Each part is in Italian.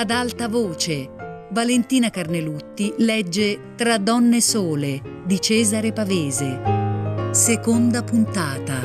ad alta voce. Valentina Carnelutti legge Tra donne sole di Cesare Pavese. Seconda puntata.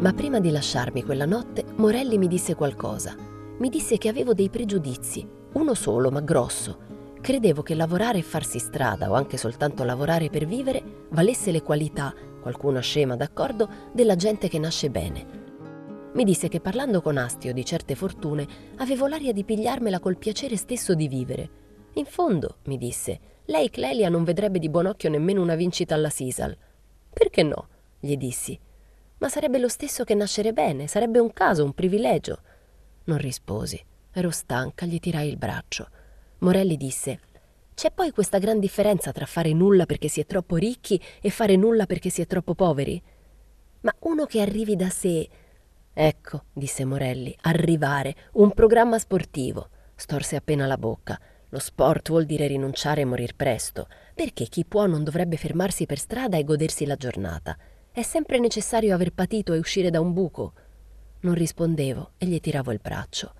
Ma prima di lasciarmi quella notte, Morelli mi disse qualcosa. Mi disse che avevo dei pregiudizi, uno solo ma grosso. Credevo che lavorare e farsi strada o anche soltanto lavorare per vivere valesse le qualità, qualcuna scema d'accordo, della gente che nasce bene. Mi disse che parlando con Astio di certe fortune avevo l'aria di pigliarmela col piacere stesso di vivere. In fondo, mi disse, lei Clelia non vedrebbe di buon occhio nemmeno una vincita alla Sisal. Perché no? gli dissi. Ma sarebbe lo stesso che nascere bene, sarebbe un caso, un privilegio. Non risposi. Ero stanca, gli tirai il braccio. Morelli disse: C'è poi questa gran differenza tra fare nulla perché si è troppo ricchi e fare nulla perché si è troppo poveri? Ma uno che arrivi da sé. Ecco, disse Morelli, arrivare, un programma sportivo. Storse appena la bocca. Lo sport vuol dire rinunciare e morir presto, perché chi può non dovrebbe fermarsi per strada e godersi la giornata. È sempre necessario aver patito e uscire da un buco. Non rispondevo e gli tiravo il braccio.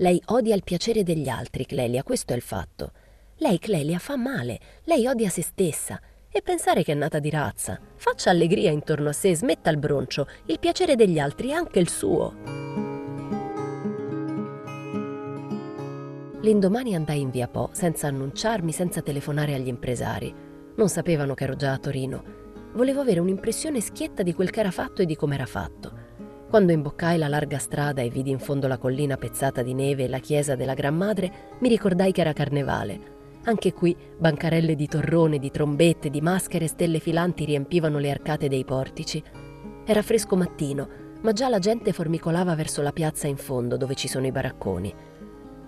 Lei odia il piacere degli altri, Clelia, questo è il fatto. Lei, Clelia, fa male, lei odia se stessa. E pensare che è nata di razza. Faccia allegria intorno a sé, smetta il broncio, il piacere degli altri è anche il suo. L'indomani andai in via Po, senza annunciarmi, senza telefonare agli impresari. Non sapevano che ero già a Torino volevo avere un'impressione schietta di quel che era fatto e di come era fatto. Quando imboccai la larga strada e vidi in fondo la collina pezzata di neve e la chiesa della Gran Madre, mi ricordai che era carnevale. Anche qui bancarelle di torrone, di trombette, di maschere e stelle filanti riempivano le arcate dei portici. Era fresco mattino, ma già la gente formicolava verso la piazza in fondo dove ci sono i baracconi.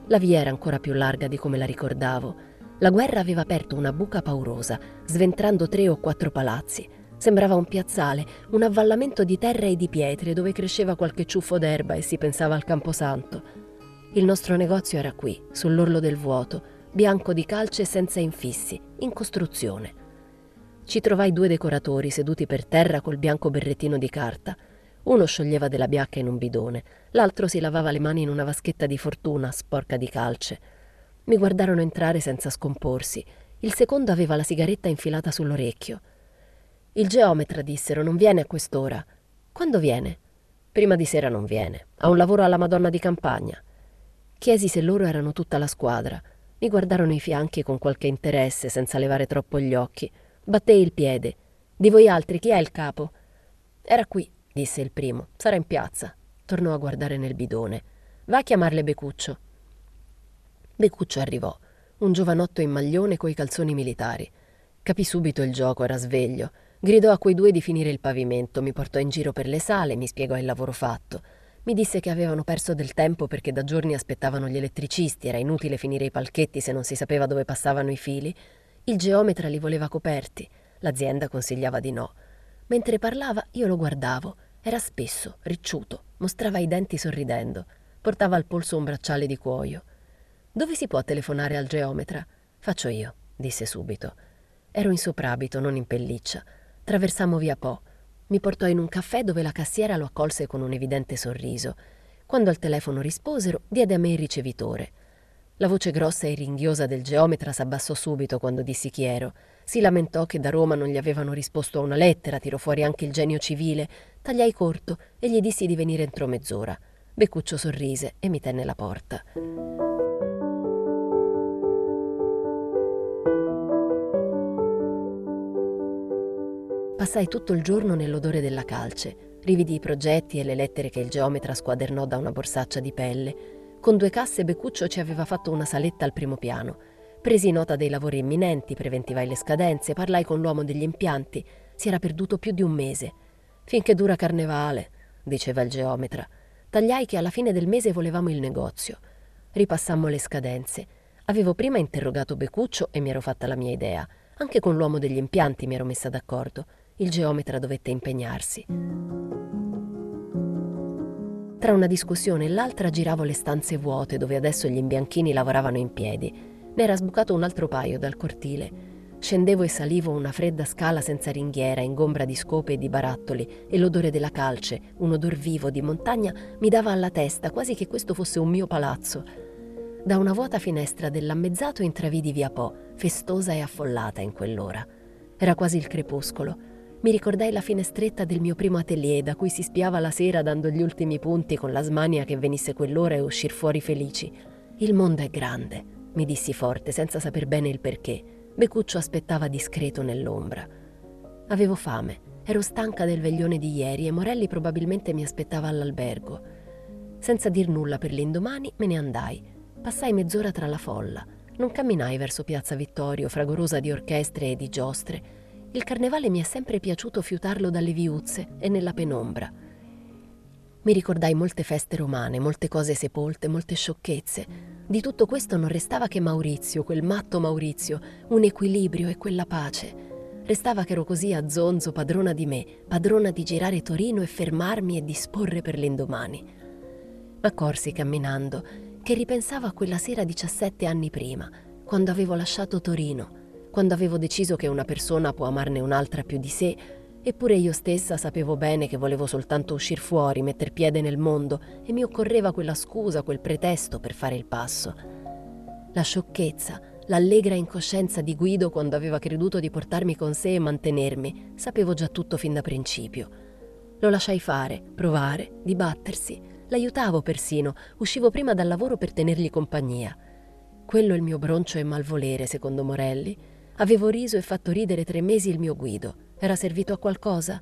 La via era ancora più larga di come la ricordavo la guerra aveva aperto una buca paurosa, sventrando tre o quattro palazzi. Sembrava un piazzale, un avvallamento di terra e di pietre dove cresceva qualche ciuffo d'erba e si pensava al Camposanto. Il nostro negozio era qui, sull'orlo del vuoto, bianco di calce senza infissi, in costruzione. Ci trovai due decoratori seduti per terra col bianco berrettino di carta. Uno scioglieva della biacca in un bidone, l'altro si lavava le mani in una vaschetta di fortuna sporca di calce. Mi guardarono entrare senza scomporsi. Il secondo aveva la sigaretta infilata sull'orecchio. Il geometra, dissero, non viene a quest'ora. Quando viene? Prima di sera non viene. Ha un lavoro alla Madonna di campagna. Chiesi se loro erano tutta la squadra. Mi guardarono i fianchi con qualche interesse, senza levare troppo gli occhi. Battei il piede. Di voi altri, chi è il capo? Era qui, disse il primo. Sarà in piazza. Tornò a guardare nel bidone. Va a chiamarle Becuccio. Becuccio arrivò, un giovanotto in maglione coi calzoni militari. Capì subito il gioco, era sveglio. Gridò a quei due di finire il pavimento, mi portò in giro per le sale, mi spiegò il lavoro fatto. Mi disse che avevano perso del tempo perché da giorni aspettavano gli elettricisti, era inutile finire i palchetti se non si sapeva dove passavano i fili. Il geometra li voleva coperti, l'azienda consigliava di no. Mentre parlava io lo guardavo, era spesso, ricciuto, mostrava i denti sorridendo, portava al polso un bracciale di cuoio. Dove si può telefonare al geometra? Faccio io, disse subito. Ero in soprabito, non in pelliccia. Traversammo via Po. Mi portò in un caffè dove la cassiera lo accolse con un evidente sorriso. Quando al telefono risposero, diede a me il ricevitore. La voce grossa e ringhiosa del geometra s'abbassò subito quando dissi chi ero. Si lamentò che da Roma non gli avevano risposto a una lettera, tirò fuori anche il genio civile. Tagliai corto e gli dissi di venire entro mezz'ora. Beccuccio sorrise e mi tenne la porta. Passai tutto il giorno nell'odore della calce. Rividi i progetti e le lettere che il geometra squadernò da una borsaccia di pelle. Con due casse Beccuccio ci aveva fatto una saletta al primo piano. Presi nota dei lavori imminenti, preventivai le scadenze, parlai con l'uomo degli impianti. Si era perduto più di un mese. Finché dura carnevale, diceva il geometra. Tagliai che alla fine del mese volevamo il negozio. Ripassammo le scadenze. Avevo prima interrogato Becuccio e mi ero fatta la mia idea. Anche con l'uomo degli impianti mi ero messa d'accordo. Il geometra dovette impegnarsi. Tra una discussione e l'altra giravo le stanze vuote dove adesso gli imbianchini lavoravano in piedi. Ne era sbucato un altro paio dal cortile. Scendevo e salivo una fredda scala senza ringhiera, ingombra di scope e di barattoli, e l'odore della calce, un odor vivo di montagna, mi dava alla testa, quasi che questo fosse un mio palazzo. Da una vuota finestra dell'ammezzato intravidi via Po, festosa e affollata in quell'ora. Era quasi il crepuscolo. Mi ricordai la finestretta del mio primo atelier, da cui si spiava la sera dando gli ultimi punti con la smania che venisse quell'ora e uscir fuori felici. Il mondo è grande, mi dissi forte, senza saper bene il perché. Becuccio aspettava discreto nell'ombra. Avevo fame, ero stanca del veglione di ieri e Morelli probabilmente mi aspettava all'albergo. Senza dir nulla per l'indomani me ne andai. Passai mezz'ora tra la folla. Non camminai verso Piazza Vittorio, fragorosa di orchestre e di giostre. Il carnevale mi è sempre piaciuto fiutarlo dalle viuzze e nella penombra. Mi ricordai molte feste romane, molte cose sepolte, molte sciocchezze, di tutto questo non restava che Maurizio, quel matto Maurizio, un equilibrio e quella pace. Restava che ero così a zonzo, padrona di me, padrona di girare Torino e fermarmi e disporre per l'indomani. M'accorsi camminando che ripensavo a quella sera 17 anni prima, quando avevo lasciato Torino, quando avevo deciso che una persona può amarne un'altra più di sé Eppure io stessa sapevo bene che volevo soltanto uscire fuori, metter piede nel mondo e mi occorreva quella scusa, quel pretesto per fare il passo. La sciocchezza, l'allegra incoscienza di Guido quando aveva creduto di portarmi con sé e mantenermi, sapevo già tutto fin da principio. Lo lasciai fare, provare, dibattersi. L'aiutavo persino, uscivo prima dal lavoro per tenergli compagnia. Quello il mio broncio e malvolere, secondo Morelli. Avevo riso e fatto ridere tre mesi il mio Guido. Era servito a qualcosa?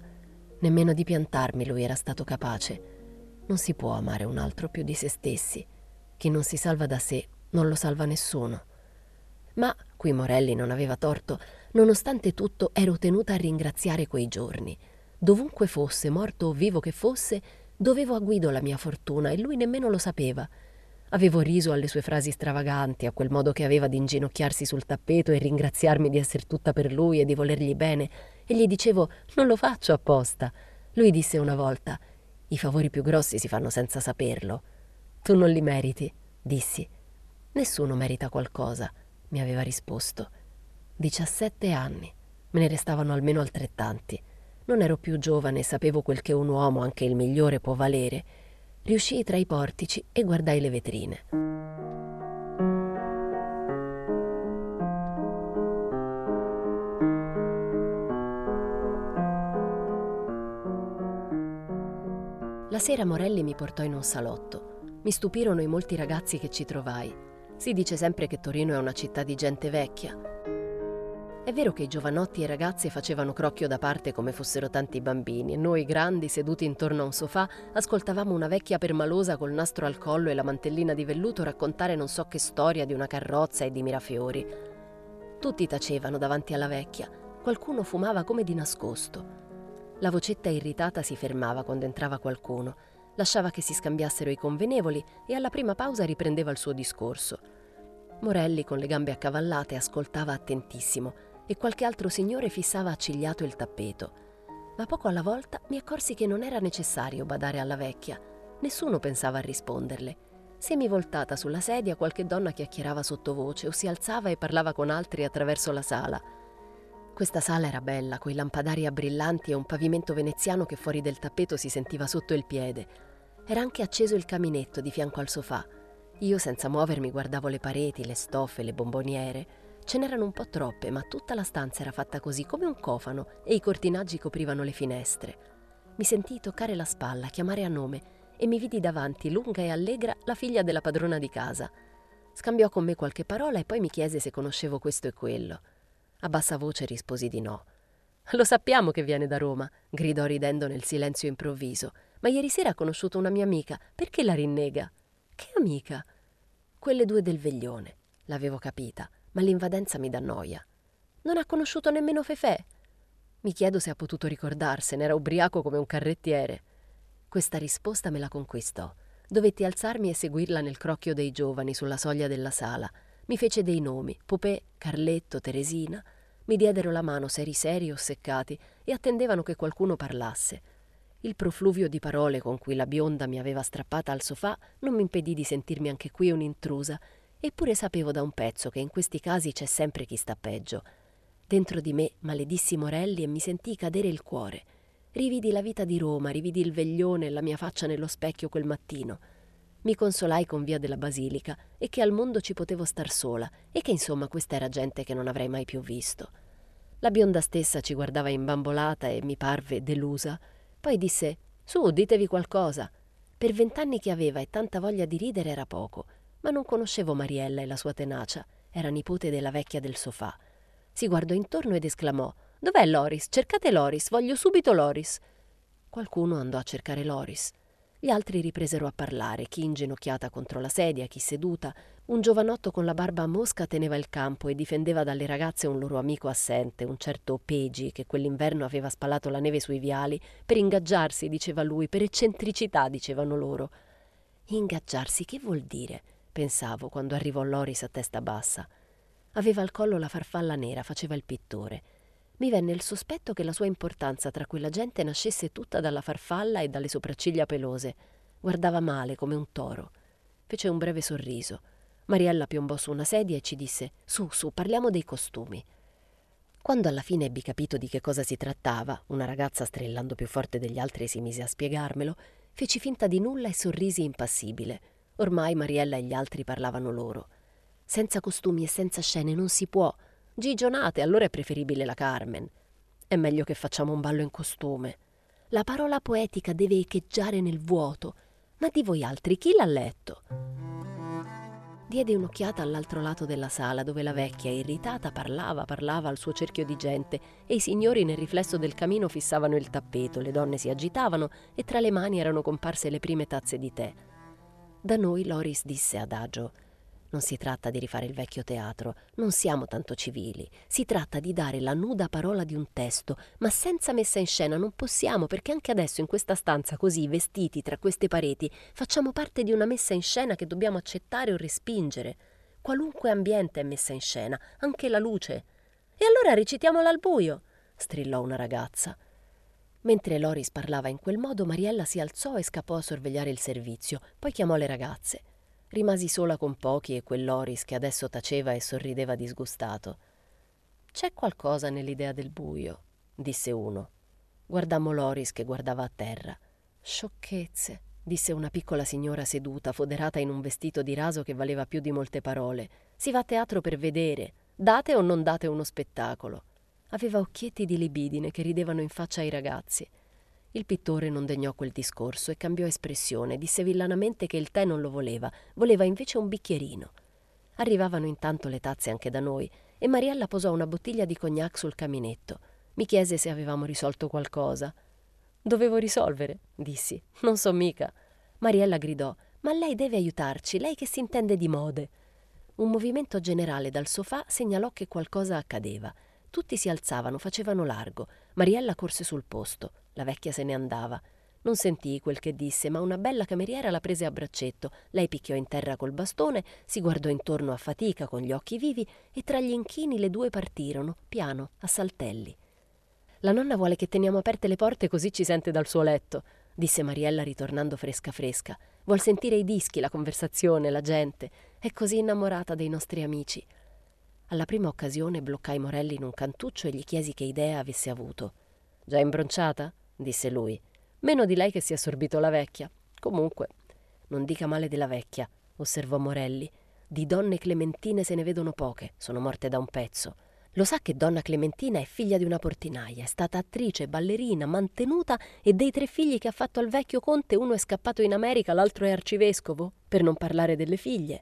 Nemmeno di piantarmi lui era stato capace. Non si può amare un altro più di se stessi. Chi non si salva da sé non lo salva nessuno. Ma, qui Morelli non aveva torto, nonostante tutto ero tenuta a ringraziare quei giorni. Dovunque fosse, morto o vivo che fosse, dovevo a Guido la mia fortuna e lui nemmeno lo sapeva. Avevo riso alle sue frasi stravaganti, a quel modo che aveva di inginocchiarsi sul tappeto e ringraziarmi di essere tutta per lui e di volergli bene, e gli dicevo non lo faccio apposta. Lui disse una volta i favori più grossi si fanno senza saperlo. Tu non li meriti, dissi. Nessuno merita qualcosa, mi aveva risposto. Diciassette anni, me ne restavano almeno altrettanti. Non ero più giovane e sapevo quel che un uomo, anche il migliore, può valere. Riuscii tra i portici e guardai le vetrine. sera Morelli mi portò in un salotto. Mi stupirono i molti ragazzi che ci trovai. Si dice sempre che Torino è una città di gente vecchia. È vero che i giovanotti e i ragazzi facevano crocchio da parte come fossero tanti bambini e noi grandi, seduti intorno a un sofà, ascoltavamo una vecchia permalosa col nastro al collo e la mantellina di velluto raccontare non so che storia di una carrozza e di mirafiori. Tutti tacevano davanti alla vecchia, qualcuno fumava come di nascosto. La vocetta irritata si fermava quando entrava qualcuno, lasciava che si scambiassero i convenevoli e alla prima pausa riprendeva il suo discorso. Morelli, con le gambe accavallate, ascoltava attentissimo e qualche altro signore fissava accigliato il tappeto. Ma poco alla volta mi accorsi che non era necessario badare alla vecchia. Nessuno pensava a risponderle. Semivoltata sulla sedia, qualche donna chiacchierava sottovoce o si alzava e parlava con altri attraverso la sala. Questa sala era bella, coi lampadari a brillanti e un pavimento veneziano che fuori del tappeto si sentiva sotto il piede. Era anche acceso il caminetto di fianco al sofà. Io senza muovermi guardavo le pareti, le stoffe, le bomboniere. Ce n'erano un po' troppe, ma tutta la stanza era fatta così come un cofano e i cortinaggi coprivano le finestre. Mi sentii toccare la spalla, chiamare a nome e mi vidi davanti, lunga e allegra, la figlia della padrona di casa. Scambiò con me qualche parola e poi mi chiese se conoscevo questo e quello. A bassa voce risposi di no. Lo sappiamo che viene da Roma, gridò ridendo nel silenzio improvviso. Ma ieri sera ha conosciuto una mia amica. Perché la rinnega? Che amica? Quelle due del veglione. L'avevo capita, ma l'invadenza mi dà noia. Non ha conosciuto nemmeno Fefè. Mi chiedo se ha potuto ricordarsene, era ubriaco come un carrettiere. Questa risposta me la conquistò. Dovetti alzarmi e seguirla nel crocchio dei giovani sulla soglia della sala. Mi fece dei nomi, Popè, Carletto, Teresina. Mi diedero la mano seri seri e osseccati e attendevano che qualcuno parlasse. Il profluvio di parole con cui la bionda mi aveva strappata al sofà non mi impedì di sentirmi anche qui un'intrusa, eppure sapevo da un pezzo che in questi casi c'è sempre chi sta peggio. Dentro di me maledissi Morelli e mi sentii cadere il cuore. Rividi la vita di Roma, rividi il veglione e la mia faccia nello specchio quel mattino. Mi consolai con via della Basilica e che al mondo ci potevo star sola e che insomma questa era gente che non avrei mai più visto. La bionda stessa ci guardava imbambolata e mi parve delusa. Poi disse: Su, ditevi qualcosa. Per vent'anni che aveva e tanta voglia di ridere era poco, ma non conoscevo Mariella e la sua tenacia. Era nipote della vecchia del sofà. Si guardò intorno ed esclamò: Dov'è Loris? Cercate Loris, voglio subito Loris. Qualcuno andò a cercare Loris. Gli altri ripresero a parlare, chi inginocchiata contro la sedia, chi seduta. Un giovanotto con la barba a mosca teneva il campo e difendeva dalle ragazze un loro amico assente, un certo Pegi, che quell'inverno aveva spalato la neve sui viali, per ingaggiarsi, diceva lui, per eccentricità, dicevano loro. Ingaggiarsi che vuol dire? Pensavo quando arrivò Loris a testa bassa. Aveva al collo la farfalla nera, faceva il pittore mi venne il sospetto che la sua importanza tra quella gente nascesse tutta dalla farfalla e dalle sopracciglia pelose. Guardava male, come un toro. Fece un breve sorriso. Mariella piombò su una sedia e ci disse: Su, su, parliamo dei costumi. Quando alla fine ebbi capito di che cosa si trattava, una ragazza strillando più forte degli altri si mise a spiegarmelo, feci finta di nulla e sorrisi impassibile. Ormai Mariella e gli altri parlavano loro. Senza costumi e senza scene non si può, Gigionate, allora è preferibile la Carmen. È meglio che facciamo un ballo in costume. La parola poetica deve echeggiare nel vuoto. Ma di voi altri chi l'ha letto? Diede un'occhiata all'altro lato della sala dove la vecchia, irritata, parlava, parlava al suo cerchio di gente e i signori nel riflesso del camino fissavano il tappeto, le donne si agitavano e tra le mani erano comparse le prime tazze di tè. Da noi Loris disse adagio non si tratta di rifare il vecchio teatro, non siamo tanto civili, si tratta di dare la nuda parola di un testo, ma senza messa in scena non possiamo perché anche adesso in questa stanza così, vestiti tra queste pareti, facciamo parte di una messa in scena che dobbiamo accettare o respingere. Qualunque ambiente è messa in scena, anche la luce. E allora recitiamola al buio, strillò una ragazza. Mentre Loris parlava in quel modo, Mariella si alzò e scappò a sorvegliare il servizio, poi chiamò le ragazze. Rimasi sola con pochi e quell'Oris che adesso taceva e sorrideva disgustato. C'è qualcosa nell'idea del buio, disse uno. Guardammo Loris che guardava a terra. Sciocchezze, disse una piccola signora seduta, foderata in un vestito di raso che valeva più di molte parole. Si va a teatro per vedere. Date o non date uno spettacolo. Aveva occhietti di libidine che ridevano in faccia ai ragazzi. Il pittore non degnò quel discorso e cambiò espressione, disse villanamente che il tè non lo voleva, voleva invece un bicchierino. Arrivavano intanto le tazze anche da noi e Mariella posò una bottiglia di cognac sul caminetto. Mi chiese se avevamo risolto qualcosa. Dovevo risolvere, dissi. Non so mica. Mariella gridò: Ma lei deve aiutarci, lei che si intende di mode. Un movimento generale dal sofà segnalò che qualcosa accadeva. Tutti si alzavano, facevano largo. Mariella corse sul posto. La vecchia se ne andava. Non sentii quel che disse, ma una bella cameriera la prese a braccetto. Lei picchiò in terra col bastone, si guardò intorno a fatica con gli occhi vivi e tra gli inchini le due partirono, piano, a saltelli. La nonna vuole che teniamo aperte le porte così ci sente dal suo letto, disse Mariella ritornando fresca fresca. Vuol sentire i dischi, la conversazione, la gente. È così innamorata dei nostri amici. Alla prima occasione bloccai Morelli in un cantuccio e gli chiesi che idea avesse avuto. Già imbronciata? disse lui. Meno di lei che si è assorbito la vecchia. Comunque, non dica male della vecchia, osservò Morelli. Di donne clementine se ne vedono poche, sono morte da un pezzo. Lo sa che donna Clementina è figlia di una portinaia, è stata attrice, ballerina, mantenuta e dei tre figli che ha fatto al vecchio conte uno è scappato in America, l'altro è arcivescovo, per non parlare delle figlie.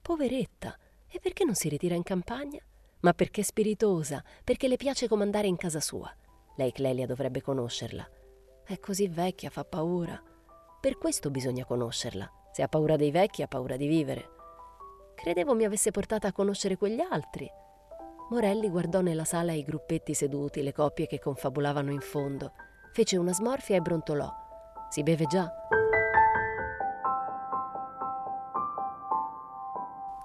Poveretta, e perché non si ritira in campagna? Ma perché è spiritosa, perché le piace comandare in casa sua. Lei Clelia dovrebbe conoscerla. È così vecchia, fa paura. Per questo bisogna conoscerla. Se ha paura dei vecchi, ha paura di vivere. Credevo mi avesse portata a conoscere quegli altri. Morelli guardò nella sala i gruppetti seduti, le coppie che confabulavano in fondo. Fece una smorfia e brontolò. Si beve già?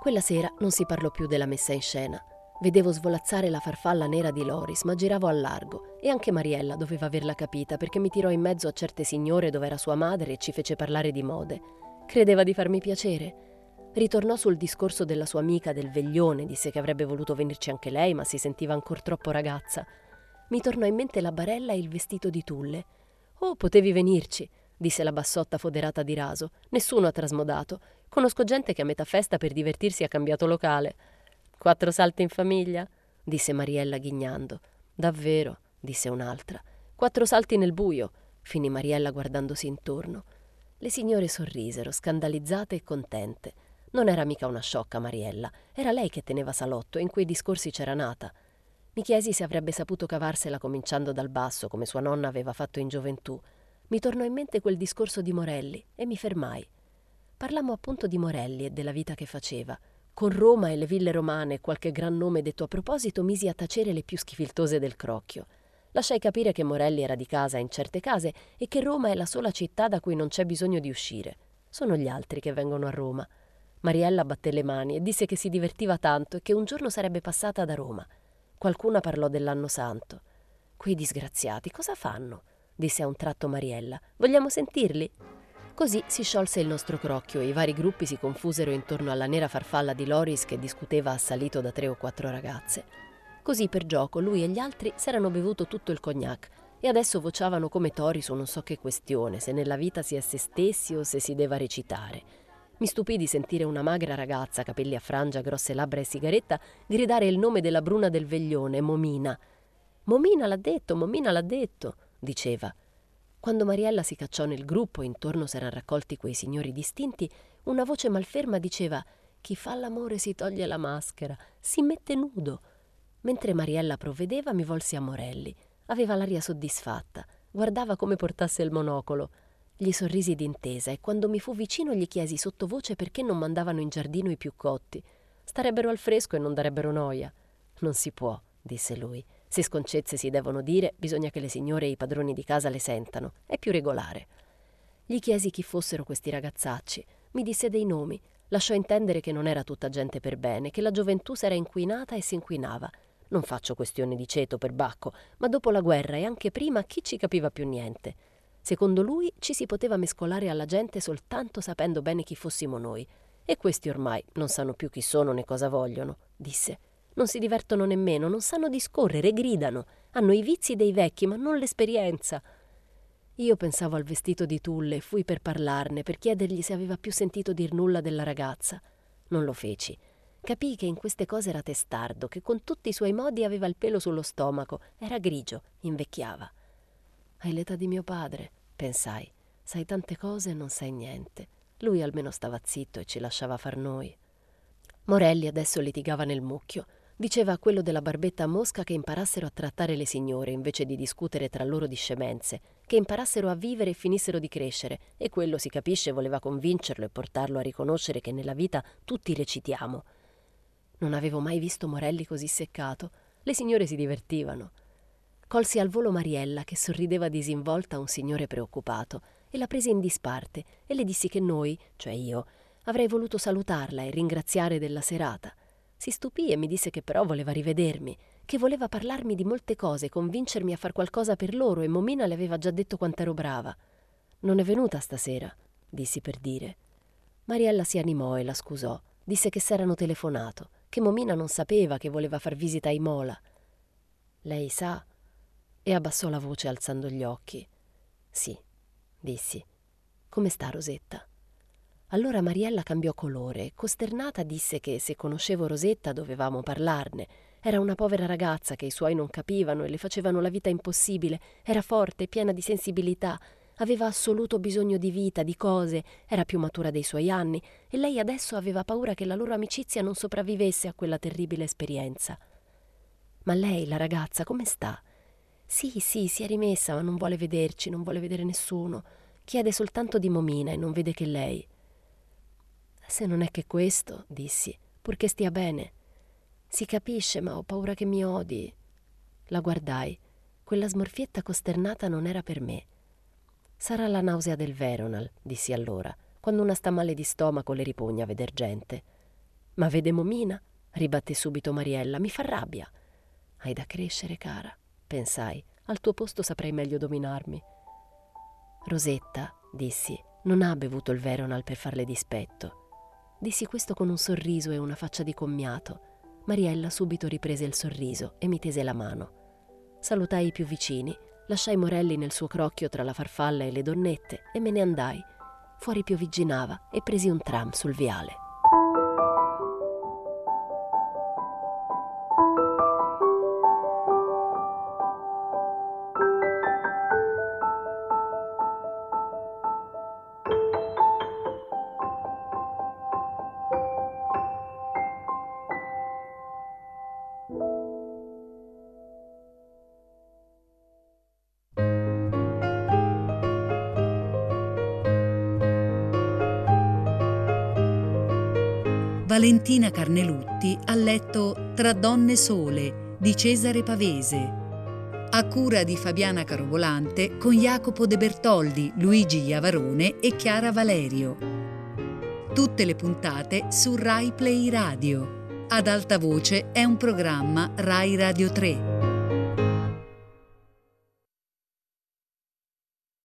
Quella sera non si parlò più della messa in scena. Vedevo svolazzare la farfalla nera di Loris, ma giravo al largo e anche Mariella doveva averla capita perché mi tirò in mezzo a certe signore dove era sua madre e ci fece parlare di mode. Credeva di farmi piacere. Ritornò sul discorso della sua amica del veglione, disse che avrebbe voluto venirci anche lei, ma si sentiva ancora troppo ragazza. Mi tornò in mente la barella e il vestito di tulle. Oh, potevi venirci, disse la bassotta foderata di raso. Nessuno ha trasmodato. Conosco gente che a metà festa per divertirsi ha cambiato locale. Quattro salti in famiglia? disse Mariella ghignando. Davvero, disse un'altra. Quattro salti nel buio, finì Mariella guardandosi intorno. Le signore sorrisero, scandalizzate e contente. Non era mica una sciocca Mariella, era lei che teneva salotto e in quei discorsi c'era nata. Mi chiesi se avrebbe saputo cavarsela cominciando dal basso, come sua nonna aveva fatto in gioventù. Mi tornò in mente quel discorso di Morelli e mi fermai. Parlammo appunto di Morelli e della vita che faceva. Con Roma e le ville romane qualche gran nome detto a proposito misi a tacere le più schifiltose del crocchio. Lasciai capire che Morelli era di casa in certe case e che Roma è la sola città da cui non c'è bisogno di uscire. Sono gli altri che vengono a Roma. Mariella batté le mani e disse che si divertiva tanto e che un giorno sarebbe passata da Roma. Qualcuna parlò dell'anno santo. Quei disgraziati cosa fanno? Disse a un tratto Mariella. Vogliamo sentirli? Così si sciolse il nostro crocchio e i vari gruppi si confusero intorno alla nera farfalla di Loris che discuteva assalito da tre o quattro ragazze. Così per gioco lui e gli altri s'erano bevuto tutto il cognac e adesso vociavano come tori su non so che questione, se nella vita si è se stessi o se si deva recitare. Mi stupì di sentire una magra ragazza, capelli a frangia, grosse labbra e sigaretta, gridare il nome della bruna del veglione, Momina. Momina l'ha detto, Momina l'ha detto, diceva. Quando Mariella si cacciò nel gruppo e intorno s'erano raccolti quei signori distinti, una voce malferma diceva Chi fa l'amore si toglie la maschera, si mette nudo. Mentre Mariella provvedeva mi volsi a Morelli. Aveva l'aria soddisfatta, guardava come portasse il monocolo. Gli sorrisi d'intesa e quando mi fu vicino gli chiesi sottovoce perché non mandavano in giardino i più cotti. Starebbero al fresco e non darebbero noia. Non si può, disse lui. Se sconcezze si devono dire, bisogna che le signore e i padroni di casa le sentano. È più regolare. Gli chiesi chi fossero questi ragazzacci. Mi disse dei nomi. Lasciò intendere che non era tutta gente per bene, che la gioventù s'era inquinata e si inquinava. Non faccio questione di ceto per Bacco, ma dopo la guerra e anche prima chi ci capiva più niente? Secondo lui ci si poteva mescolare alla gente soltanto sapendo bene chi fossimo noi. E questi ormai non sanno più chi sono né cosa vogliono, disse. Non si divertono nemmeno, non sanno discorrere, gridano. Hanno i vizi dei vecchi, ma non l'esperienza. Io pensavo al vestito di Tulle e fui per parlarne, per chiedergli se aveva più sentito dir nulla della ragazza. Non lo feci. Capii che in queste cose era testardo, che con tutti i suoi modi aveva il pelo sullo stomaco, era grigio, invecchiava. Hai l'età di mio padre, pensai. Sai tante cose e non sai niente. Lui almeno stava zitto e ci lasciava far noi. Morelli adesso litigava nel mucchio. Diceva a quello della barbetta a mosca che imparassero a trattare le signore invece di discutere tra loro di scemenze, che imparassero a vivere e finissero di crescere, e quello si capisce voleva convincerlo e portarlo a riconoscere che nella vita tutti recitiamo. Non avevo mai visto Morelli così seccato. Le signore si divertivano. Colsi al volo Mariella, che sorrideva disinvolta a un signore preoccupato, e la presi in disparte e le dissi che noi, cioè io, avrei voluto salutarla e ringraziare della serata. Si stupì e mi disse che però voleva rivedermi, che voleva parlarmi di molte cose, convincermi a far qualcosa per loro e Momina le aveva già detto quant'ero brava. Non è venuta stasera, dissi per dire. Mariella si animò e la scusò, disse che s'erano telefonato, che Momina non sapeva che voleva far visita ai Mola. Lei sa, e abbassò la voce alzando gli occhi. Sì, dissi. Come sta Rosetta? Allora Mariella cambiò colore costernata disse che se conoscevo Rosetta dovevamo parlarne. Era una povera ragazza che i suoi non capivano e le facevano la vita impossibile. Era forte, piena di sensibilità, aveva assoluto bisogno di vita, di cose, era più matura dei suoi anni e lei adesso aveva paura che la loro amicizia non sopravvivesse a quella terribile esperienza. Ma lei, la ragazza, come sta? Sì, sì, si è rimessa, ma non vuole vederci, non vuole vedere nessuno. Chiede soltanto di Momina e non vede che lei. Se non è che questo, dissi, purché stia bene. Si capisce, ma ho paura che mi odi. La guardai. Quella smorfietta costernata non era per me. Sarà la nausea del Veronal, dissi allora, quando una sta male di stomaco le ripugna veder gente. Ma vede Momina? ribatté subito Mariella, mi fa rabbia. Hai da crescere, cara, pensai. Al tuo posto saprei meglio dominarmi. Rosetta, dissi, non ha bevuto il Veronal per farle dispetto. Dissi questo con un sorriso e una faccia di commiato. Mariella subito riprese il sorriso e mi tese la mano. Salutai i più vicini, lasciai Morelli nel suo crocchio tra la farfalla e le donnette e me ne andai. Fuori piovigginava e presi un tram sul viale. Valentina Carnelutti ha letto Tra donne sole di Cesare Pavese, a cura di Fabiana Carovolante con Jacopo De Bertoldi, Luigi Iavarone e Chiara Valerio. Tutte le puntate su Rai Play Radio. Ad alta voce è un programma Rai Radio 3.